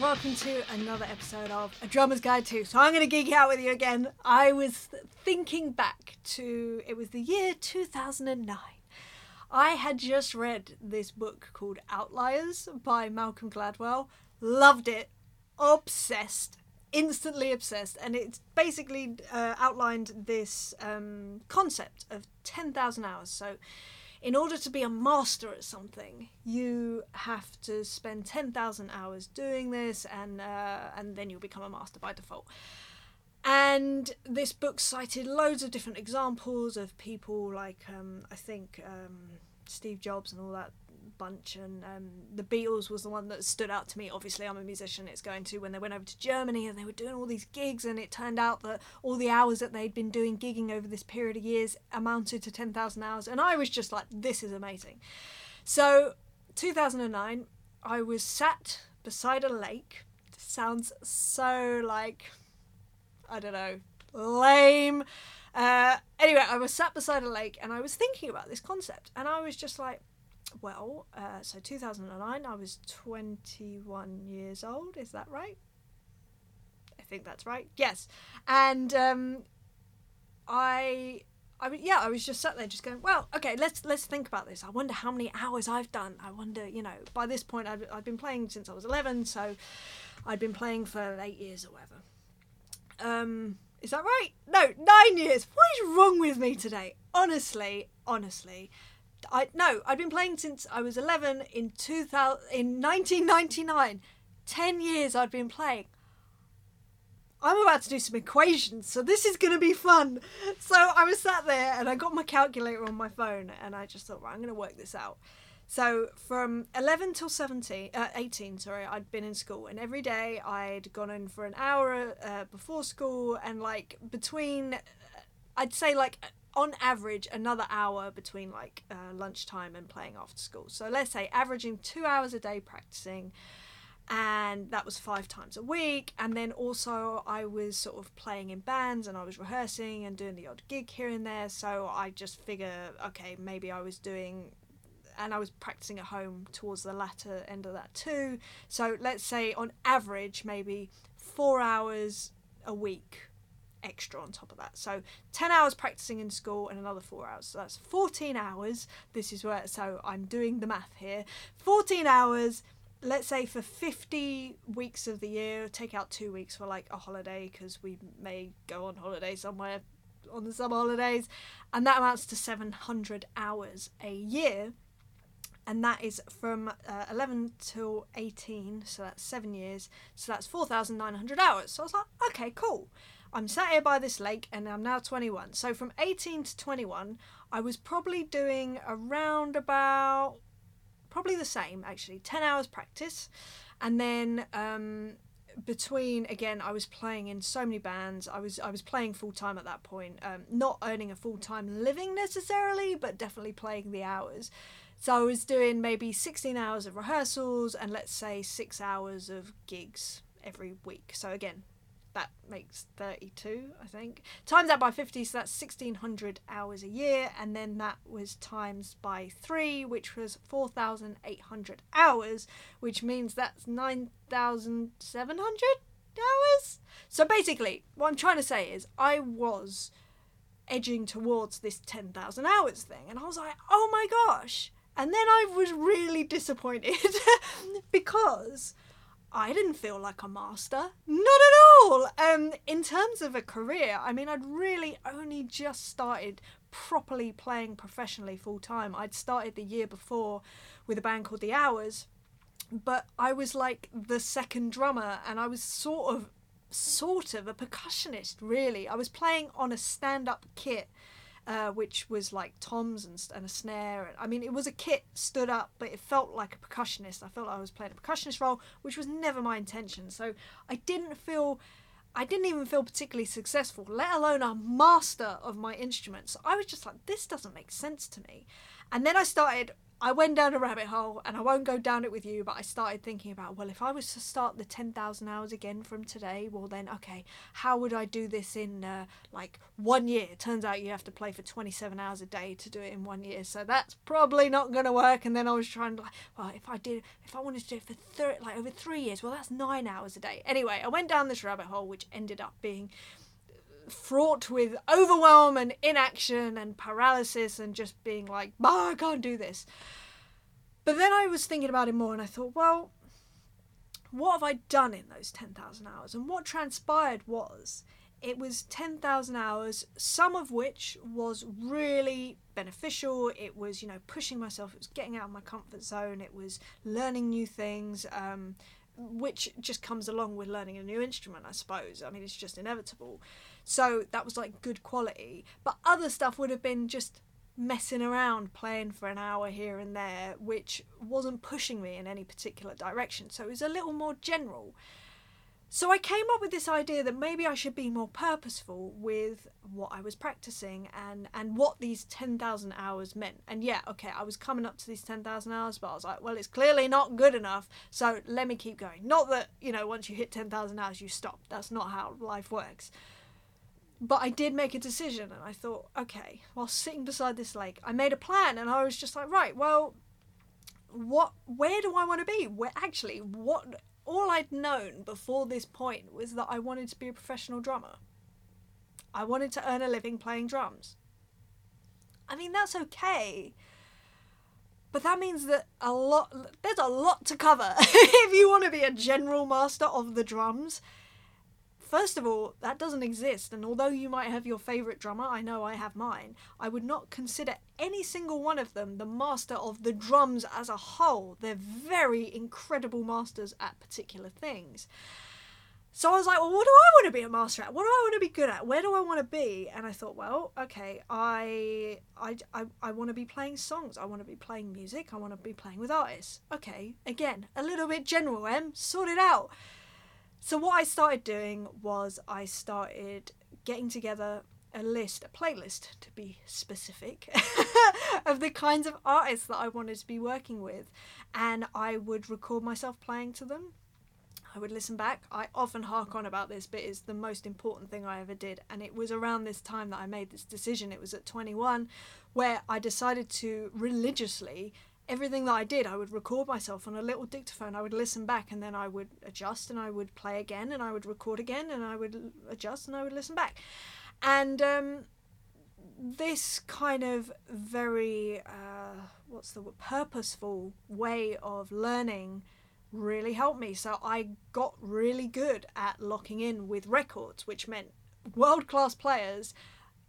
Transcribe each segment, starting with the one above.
welcome to another episode of A Drummer's Guide to. So I'm going to geek out with you again. I was thinking back to, it was the year 2009. I had just read this book called Outliers by Malcolm Gladwell. Loved it. Obsessed. Instantly obsessed. And it's basically uh, outlined this um, concept of 10,000 hours. So in order to be a master at something, you have to spend 10,000 hours doing this and uh, and then you'll become a master by default. And this book cited loads of different examples of people like um, I think um, Steve Jobs and all that bunch and um, the Beatles was the one that stood out to me. Obviously I'm a musician. It's going to when they went over to Germany and they were doing all these gigs and it turned out that all the hours that they'd been doing gigging over this period of years amounted to 10,000 hours and I was just like this is amazing. So 2009 I was sat beside a lake. Sounds so like I don't know lame. Uh, anyway, I was sat beside a lake and I was thinking about this concept, and I was just like, well, uh, so 2009, I was 21 years old. Is that right? I think that's right. Yes, and um, I. I mean, yeah, I was just sat there, just going, well, okay, let's let's think about this. I wonder how many hours I've done. I wonder, you know, by this point, I've, I've been playing since I was eleven, so I'd been playing for eight years or whatever. Um, is that right? No, nine years. What is wrong with me today? Honestly, honestly, I no, I'd been playing since I was 11 in 2000 in 1999. 10 years I'd been playing. I'm about to do some equations, so this is going to be fun. So I was sat there and I got my calculator on my phone and I just thought, right, I'm going to work this out. So from 11 till 17, uh, 18, sorry, I'd been in school, and every day I'd gone in for an hour uh, before school, and like between, uh, I'd say like on average another hour between like uh, lunchtime and playing after school. So let's say averaging two hours a day practicing, and that was five times a week. And then also I was sort of playing in bands and I was rehearsing and doing the odd gig here and there. So I just figure, okay, maybe I was doing. And I was practicing at home towards the latter end of that too. So let's say on average, maybe four hours a week extra on top of that. So 10 hours practicing in school and another 4 hours. So that's 14 hours. This is where so I'm doing the math here. 14 hours let's say for 50 weeks of the year, take out 2 weeks for like a holiday because we may go on holiday somewhere on the summer holidays and that amounts to 700 hours a year and that is from uh, 11 till 18 so that's 7 years so that's 4900 hours so i was like okay cool I'm sat here by this lake and I'm now 21. So from 18 to 21, I was probably doing around about, probably the same actually, 10 hours practice. And then um, between again i was playing in so many bands i was i was playing full time at that point um, not earning a full time living necessarily but definitely playing the hours so i was doing maybe 16 hours of rehearsals and let's say 6 hours of gigs every week so again that makes 32 i think. Times that by 50 so that's 1600 hours a year and then that was times by 3 which was 4800 hours which means that's 9700 hours. So basically what i'm trying to say is i was edging towards this 10,000 hours thing and i was like oh my gosh. And then i was really disappointed because I didn't feel like a master. Not at all. Um, in terms of a career, I mean, I'd really only just started properly playing professionally full time. I'd started the year before with a band called The Hours, but I was like the second drummer, and I was sort of, sort of a percussionist. Really, I was playing on a stand-up kit uh, which was like toms and, and a snare. I mean, it was a kit stood up, but it felt like a percussionist. I felt like I was playing a percussionist role, which was never my intention. So I didn't feel. I didn't even feel particularly successful, let alone a master of my instrument. So I was just like, this doesn't make sense to me. And then I started I went down a rabbit hole and I won't go down it with you, but I started thinking about, well, if I was to start the 10,000 hours again from today, well, then, okay, how would I do this in uh, like one year? It turns out you have to play for 27 hours a day to do it in one year, so that's probably not going to work. And then I was trying to, like, well, if I did, if I wanted to do it for like over three years, well, that's nine hours a day. Anyway, I went down this rabbit hole, which ended up being fraught with overwhelm and inaction and paralysis and just being like, I can't do this. But then I was thinking about it more and I thought, well, what have I done in those 10,000 hours? And what transpired was it was 10,000 hours, some of which was really beneficial. It was, you know, pushing myself, it was getting out of my comfort zone, it was learning new things. Um, which just comes along with learning a new instrument, I suppose. I mean, it's just inevitable. So that was like good quality. But other stuff would have been just messing around, playing for an hour here and there, which wasn't pushing me in any particular direction. So it was a little more general. So I came up with this idea that maybe I should be more purposeful with what I was practicing and and what these 10,000 hours meant. And yeah, okay, I was coming up to these 10,000 hours, but I was like, well, it's clearly not good enough, so let me keep going. Not that, you know, once you hit 10,000 hours you stop. That's not how life works. But I did make a decision and I thought, okay, while sitting beside this lake, I made a plan and I was just like, right, well, what where do I want to be? Where actually what all I'd known before this point was that I wanted to be a professional drummer. I wanted to earn a living playing drums. I mean, that's okay. But that means that a lot there's a lot to cover if you want to be a general master of the drums First of all, that doesn't exist, and although you might have your favourite drummer, I know I have mine, I would not consider any single one of them the master of the drums as a whole. They're very incredible masters at particular things. So I was like, well, what do I want to be a master at? What do I want to be good at? Where do I want to be? And I thought, well, okay, I I, I, I want to be playing songs. I want to be playing music. I want to be playing with artists. Okay, again, a little bit general, Em. Sort it out. So what I started doing was I started getting together a list, a playlist to be specific, of the kinds of artists that I wanted to be working with. And I would record myself playing to them. I would listen back. I often hark on about this, but it's the most important thing I ever did. And it was around this time that I made this decision. It was at 21 where I decided to religiously everything that I did, I would record myself on a little dictaphone. I would listen back and then I would adjust and I would play again and I would record again and I would adjust and I would listen back. And um, this kind of very, uh, what's the word, purposeful way of learning really helped me. So I got really good at locking in with records, which meant world class players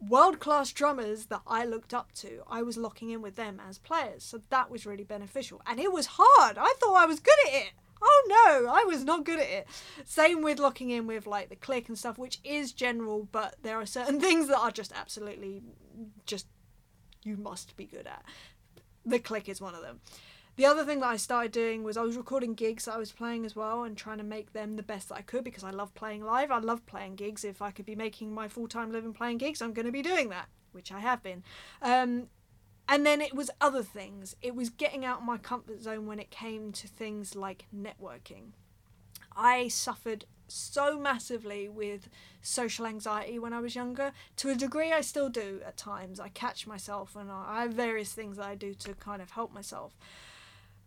world class drummers that I looked up to, I was locking in with them as players. So that was really beneficial. And it was hard. I thought I was good at it. Oh no, I was not good at it. Same with locking in with like the click and stuff, which is general, but there are certain things that are just absolutely just you must be good at. The click is one of them. The other thing that I started doing was I was recording gigs that I was playing as well and trying to make them the best that I could because I love playing live. I love playing gigs. If I could be making my full time living playing gigs, I'm going to be doing that, which I have been. Um, and then it was other things. It was getting out of my comfort zone when it came to things like networking. I suffered so massively with social anxiety when I was younger. To a degree, I still do at times. I catch myself and I have various things that I do to kind of help myself.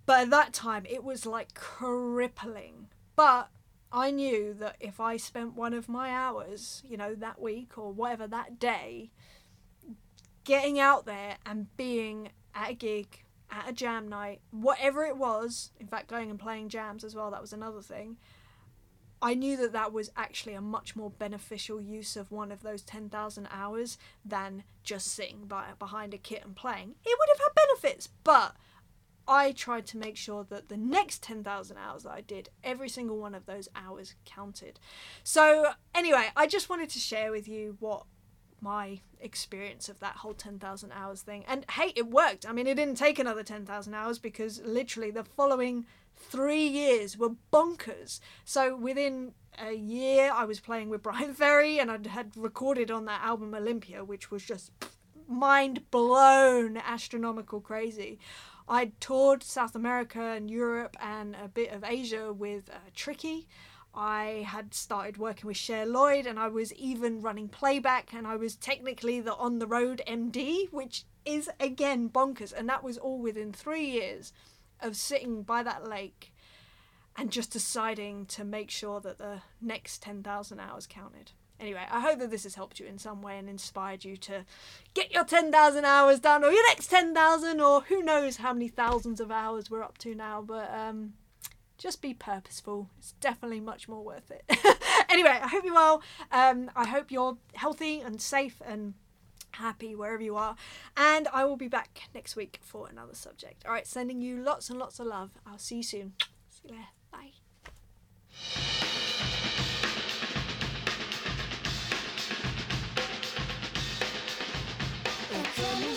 But at that time, it was like crippling. But I knew that if I spent one of my hours, you know, that week or whatever that day, getting out there and being at a gig, at a jam night, whatever it was, in fact, going and playing jams as well, that was another thing. I knew that that was actually a much more beneficial use of one of those 10,000 hours than just sitting by, behind a kit and playing. It would have had benefits, but I tried to make sure that the next 10,000 hours that I did, every single one of those hours counted. So, anyway, I just wanted to share with you what my experience of that whole 10,000 hours thing. And hey, it worked. I mean, it didn't take another 10,000 hours because literally the following three years were bonkers. So, within a year, I was playing with Bryan Ferry and I had recorded on that album Olympia, which was just mind blown astronomical crazy. I toured South America and Europe and a bit of Asia with uh, Tricky. I had started working with Cher Lloyd and I was even running playback and I was technically the on the road MD, which is again bonkers. And that was all within three years of sitting by that lake and just deciding to make sure that the next 10,000 hours counted. Anyway, I hope that this has helped you in some way and inspired you to get your 10,000 hours done or your next 10,000 or who knows how many thousands of hours we're up to now. But um, just be purposeful. It's definitely much more worth it. anyway, I hope you're well. Um, I hope you're healthy and safe and happy wherever you are. And I will be back next week for another subject. All right, sending you lots and lots of love. I'll see you soon. See you later. Come